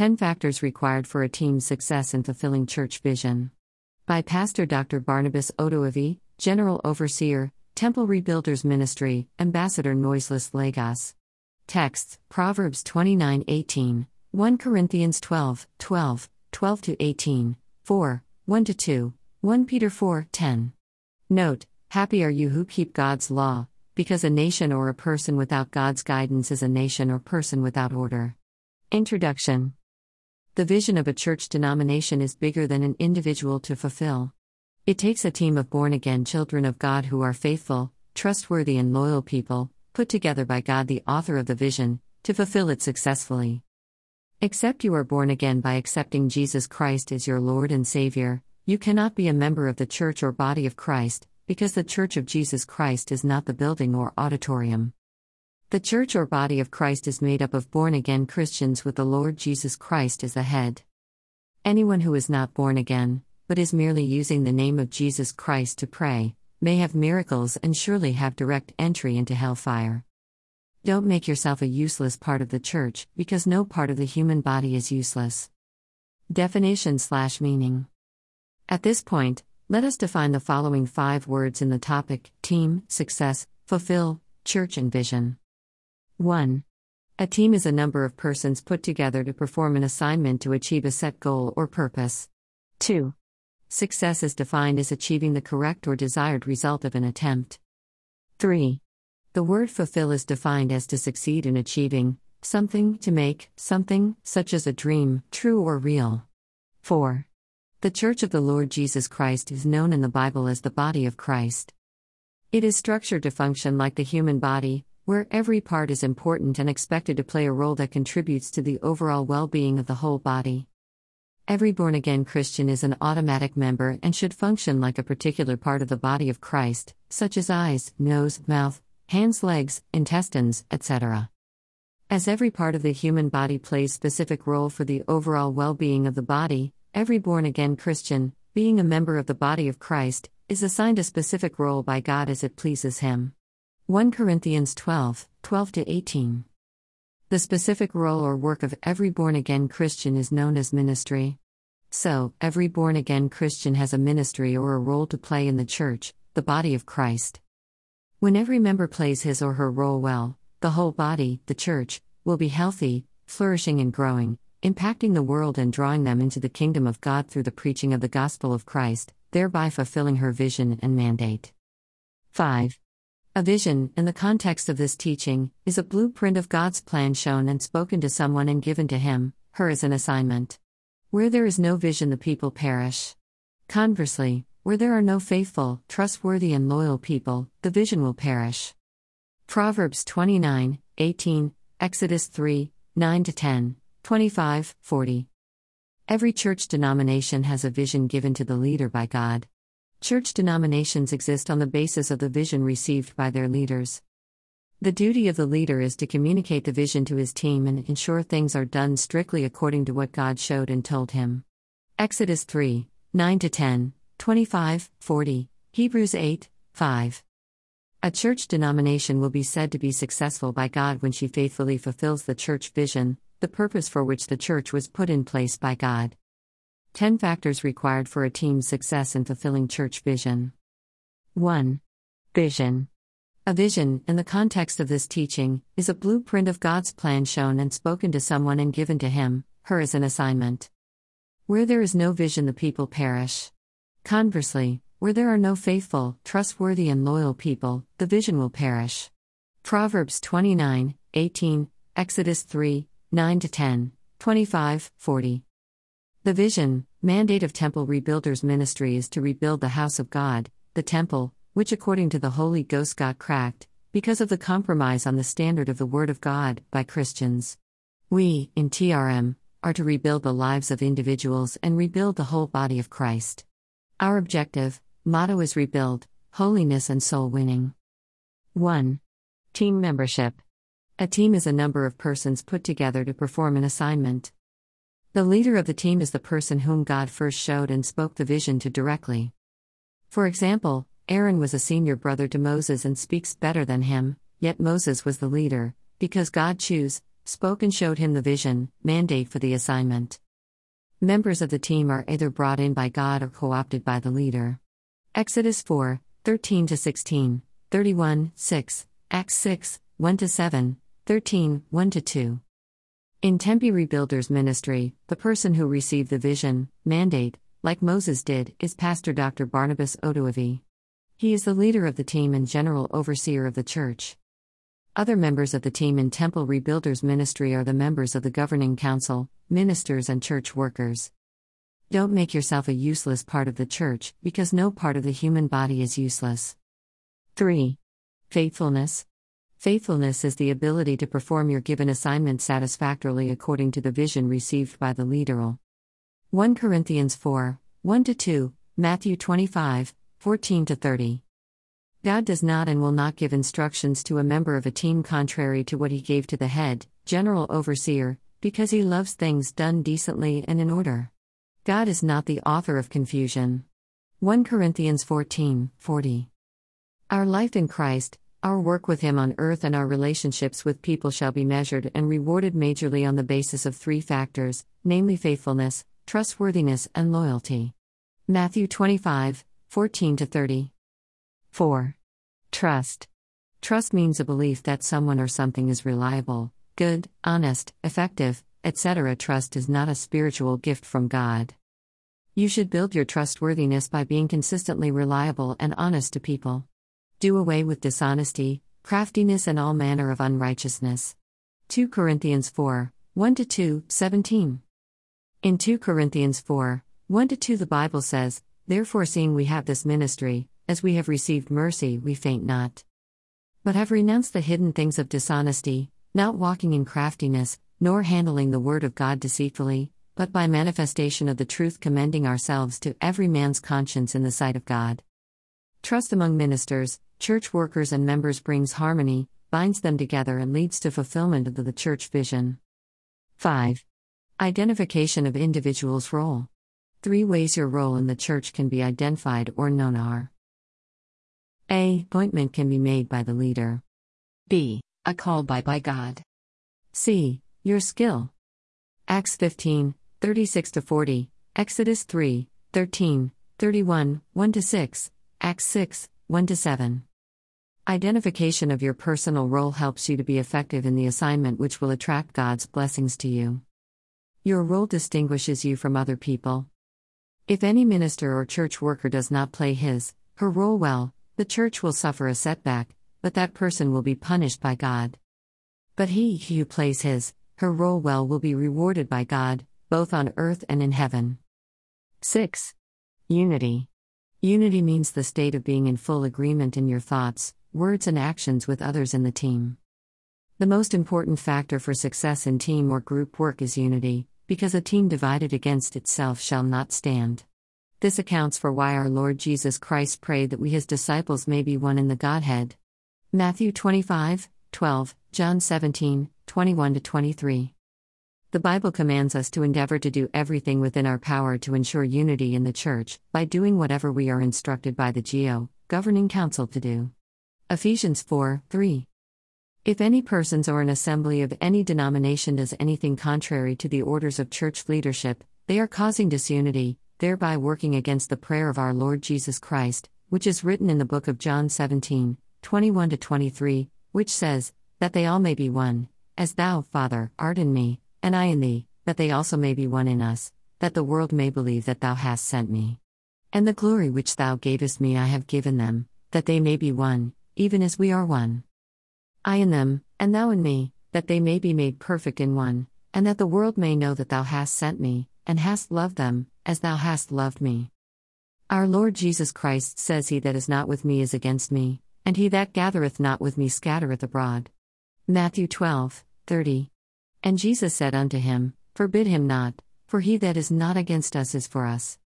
10 Factors Required for a Team's Success in Fulfilling Church Vision. By Pastor Dr. Barnabas Odoavi, General Overseer, Temple Rebuilders Ministry, Ambassador Noiseless Lagos. Texts Proverbs 29 18, 1 Corinthians 12, 12, 12 18, 4, 1 2, 1 Peter 4, 10. Note, Happy are you who keep God's law, because a nation or a person without God's guidance is a nation or person without order. Introduction The vision of a church denomination is bigger than an individual to fulfill. It takes a team of born again children of God who are faithful, trustworthy, and loyal people, put together by God, the author of the vision, to fulfill it successfully. Except you are born again by accepting Jesus Christ as your Lord and Savior, you cannot be a member of the church or body of Christ, because the Church of Jesus Christ is not the building or auditorium. The Church or body of Christ is made up of born again Christians with the Lord Jesus Christ as the head. Anyone who is not born again, but is merely using the name of Jesus Christ to pray, may have miracles and surely have direct entry into hellfire. Don't make yourself a useless part of the church, because no part of the human body is useless. Definition slash meaning. At this point, let us define the following five words in the topic team, success, fulfill, church, and vision. 1. A team is a number of persons put together to perform an assignment to achieve a set goal or purpose. 2. Success is defined as achieving the correct or desired result of an attempt. 3. The word fulfill is defined as to succeed in achieving something, to make something, such as a dream, true or real. 4. The Church of the Lord Jesus Christ is known in the Bible as the body of Christ. It is structured to function like the human body, where every part is important and expected to play a role that contributes to the overall well being of the whole body. Every born again Christian is an automatic member and should function like a particular part of the body of Christ, such as eyes, nose, mouth, hands, legs, intestines, etc. As every part of the human body plays specific role for the overall well-being of the body, Every born again Christian, being a member of the body of Christ, is assigned a specific role by God as it pleases Him. 1 Corinthians 12 12 18. The specific role or work of every born again Christian is known as ministry. So, every born again Christian has a ministry or a role to play in the church, the body of Christ. When every member plays his or her role well, the whole body, the church, will be healthy, flourishing, and growing, impacting the world and drawing them into the kingdom of God through the preaching of the gospel of Christ, thereby fulfilling her vision and mandate. 5. A vision, in the context of this teaching, is a blueprint of God's plan shown and spoken to someone and given to him, her as an assignment. Where there is no vision, the people perish. Conversely, where there are no faithful, trustworthy, and loyal people, the vision will perish. Proverbs 29, 18, Exodus 3, 9 10. 25, 40. Every church denomination has a vision given to the leader by God. Church denominations exist on the basis of the vision received by their leaders. The duty of the leader is to communicate the vision to his team and ensure things are done strictly according to what God showed and told him. Exodus 3 9 10, 25, 40, Hebrews 8 5. A church denomination will be said to be successful by God when she faithfully fulfills the church vision, the purpose for which the church was put in place by God. 10 factors required for a team's success in fulfilling church vision. 1. Vision. A vision, in the context of this teaching, is a blueprint of God's plan shown and spoken to someone and given to him, her as an assignment. Where there is no vision, the people perish. Conversely, where there are no faithful, trustworthy, and loyal people, the vision will perish. Proverbs 29, 18, Exodus 3, 9 to 10, 25, 40. The vision, mandate of Temple Rebuilders Ministry is to rebuild the house of God, the temple, which according to the Holy Ghost got cracked, because of the compromise on the standard of the Word of God, by Christians. We, in TRM, are to rebuild the lives of individuals and rebuild the whole body of Christ. Our objective, motto is rebuild, holiness and soul winning. 1. Team membership. A team is a number of persons put together to perform an assignment. The leader of the team is the person whom God first showed and spoke the vision to directly. For example, Aaron was a senior brother to Moses and speaks better than him, yet Moses was the leader, because God chose spoke and showed him the vision, mandate for the assignment. Members of the team are either brought in by God or co opted by the leader. Exodus 4 13 16, 31 6, Acts 6 1 7, 13 1 2. In Temple Rebuilders Ministry, the person who received the vision, mandate, like Moses did, is Pastor Dr. Barnabas Odoavi. He is the leader of the team and general overseer of the church. Other members of the team in Temple Rebuilders Ministry are the members of the governing council, ministers, and church workers. Don't make yourself a useless part of the church, because no part of the human body is useless. 3. Faithfulness. Faithfulness is the ability to perform your given assignment satisfactorily according to the vision received by the leader. 1 Corinthians 4 1 2, Matthew 25 14 30. God does not and will not give instructions to a member of a team contrary to what he gave to the head, general overseer, because he loves things done decently and in order. God is not the author of confusion. 1 Corinthians 14 40. Our life in Christ, our work with Him on earth and our relationships with people shall be measured and rewarded majorly on the basis of three factors, namely faithfulness, trustworthiness, and loyalty. Matthew 25, 14 30. 4. Trust. Trust means a belief that someone or something is reliable, good, honest, effective, etc. Trust is not a spiritual gift from God. You should build your trustworthiness by being consistently reliable and honest to people. Do away with dishonesty, craftiness, and all manner of unrighteousness. 2 Corinthians 4 1 2, 17. In 2 Corinthians 4 1 2, the Bible says, Therefore, seeing we have this ministry, as we have received mercy, we faint not. But have renounced the hidden things of dishonesty, not walking in craftiness, nor handling the word of God deceitfully, but by manifestation of the truth commending ourselves to every man's conscience in the sight of God. Trust among ministers, church workers and members brings harmony, binds them together, and leads to fulfillment of the church vision. 5. Identification of individual's role. Three ways your role in the church can be identified or known are A. Appointment can be made by the leader. B. A call by by God. C. Your skill. Acts 15, 36 40, Exodus 3, 13, 31, 1 6, Acts 6, 1 7. Identification of your personal role helps you to be effective in the assignment, which will attract God's blessings to you. Your role distinguishes you from other people. If any minister or church worker does not play his, her role well, the church will suffer a setback, but that person will be punished by God. But he who plays his, her role well will be rewarded by God, both on earth and in heaven. 6. Unity. Unity means the state of being in full agreement in your thoughts, words, and actions with others in the team. The most important factor for success in team or group work is unity, because a team divided against itself shall not stand. This accounts for why our Lord Jesus Christ prayed that we his disciples may be one in the Godhead. Matthew 25, 12, John 17, 21 23. The Bible commands us to endeavor to do everything within our power to ensure unity in the Church, by doing whatever we are instructed by the GO, Governing Council, to do. Ephesians 4 3. If any persons or an assembly of any denomination does anything contrary to the orders of church leadership, they are causing disunity, thereby working against the prayer of our Lord Jesus Christ, which is written in the book of John 17 21 23, which says, That they all may be one, as thou, Father, art in me, and I in thee, that they also may be one in us, that the world may believe that thou hast sent me. And the glory which thou gavest me I have given them, that they may be one even as we are one. I in them, and thou in me, that they may be made perfect in one, and that the world may know that thou hast sent me, and hast loved them, as thou hast loved me. Our Lord Jesus Christ says, He that is not with me is against me, and he that gathereth not with me scattereth abroad. Matthew 12, 30. And Jesus said unto him, Forbid him not, for he that is not against us is for us.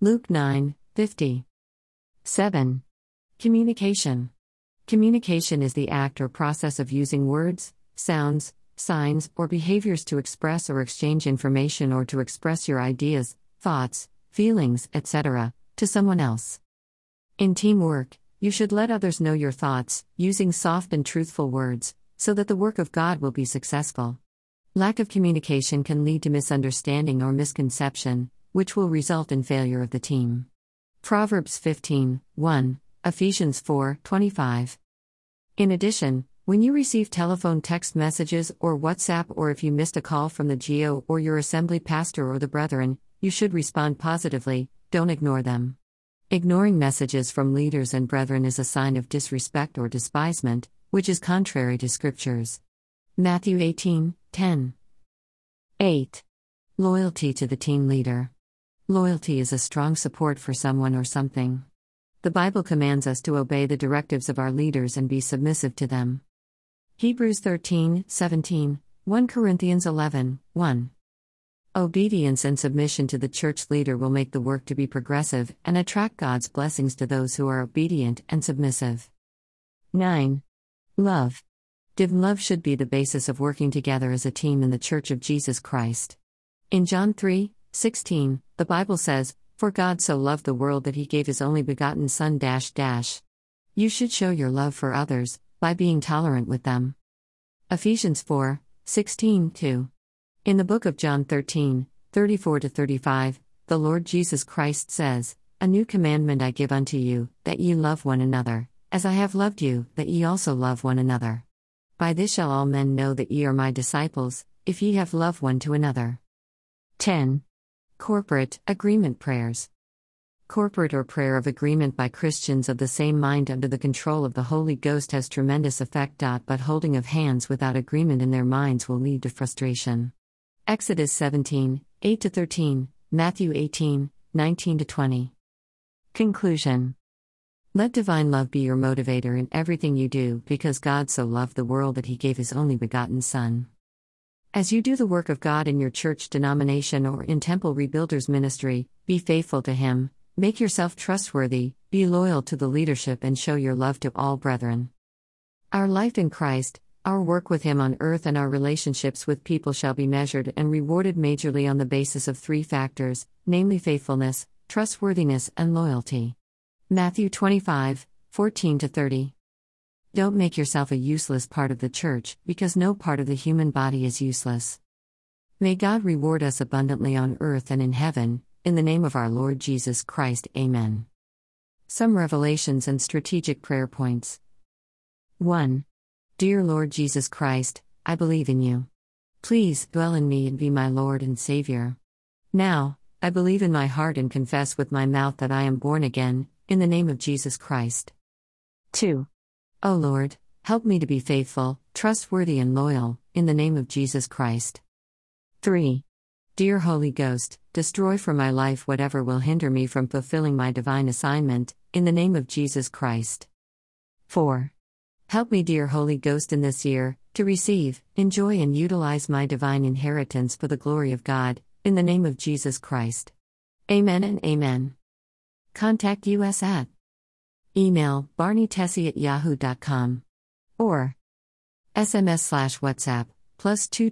Luke 9, 50. 7. Communication. Communication is the act or process of using words, sounds, signs, or behaviors to express or exchange information or to express your ideas, thoughts, feelings, etc., to someone else. In teamwork, you should let others know your thoughts, using soft and truthful words, so that the work of God will be successful. Lack of communication can lead to misunderstanding or misconception, which will result in failure of the team. Proverbs 15 1, Ephesians 4 25. In addition, when you receive telephone text messages or WhatsApp, or if you missed a call from the GO or your assembly pastor or the brethren, you should respond positively, don't ignore them. Ignoring messages from leaders and brethren is a sign of disrespect or despisement, which is contrary to scriptures. Matthew 18 10. 8. Loyalty to the team leader. Loyalty is a strong support for someone or something. The Bible commands us to obey the directives of our leaders and be submissive to them. Hebrews 13, 17, 1 Corinthians 11, 1. Obedience and submission to the church leader will make the work to be progressive and attract God's blessings to those who are obedient and submissive. 9. Love. Div love should be the basis of working together as a team in the Church of Jesus Christ. In John 3, 16, the Bible says, For God so loved the world that he gave his only begotten Son. Dash, dash. You should show your love for others by being tolerant with them. Ephesians 4, 16 2. In the book of John 13, 34 35, the Lord Jesus Christ says, A new commandment I give unto you, that ye love one another, as I have loved you, that ye also love one another. By this shall all men know that ye are my disciples, if ye have love one to another. 10. Corporate Agreement Prayers. Corporate or prayer of agreement by Christians of the same mind under the control of the Holy Ghost has tremendous effect. But holding of hands without agreement in their minds will lead to frustration. Exodus 17, 8 13, Matthew 18, 19 20. Conclusion Let divine love be your motivator in everything you do because God so loved the world that he gave his only begotten Son. As you do the work of God in your church denomination or in Temple Rebuilders Ministry, be faithful to Him, make yourself trustworthy, be loyal to the leadership, and show your love to all brethren. Our life in Christ, our work with Him on earth and our relationships with people shall be measured and rewarded majorly on the basis of three factors namely, faithfulness, trustworthiness, and loyalty. Matthew 25, 14 30. Don't make yourself a useless part of the church, because no part of the human body is useless. May God reward us abundantly on earth and in heaven, in the name of our Lord Jesus Christ, Amen. Some revelations and strategic prayer points. 1. Dear Lord Jesus Christ, I believe in you. Please dwell in me and be my Lord and Savior. Now, I believe in my heart and confess with my mouth that I am born again, in the name of Jesus Christ. 2. O Lord, help me to be faithful, trustworthy, and loyal, in the name of Jesus Christ. 3. Dear Holy Ghost, destroy from my life whatever will hinder me from fulfilling my divine assignment, in the name of Jesus Christ. 4. Help me, dear Holy Ghost, in this year, to receive, enjoy, and utilize my divine inheritance for the glory of God, in the name of Jesus Christ. Amen and Amen. Contact us at email barneytessie at yahoo.com or SMS slash WhatsApp plus 2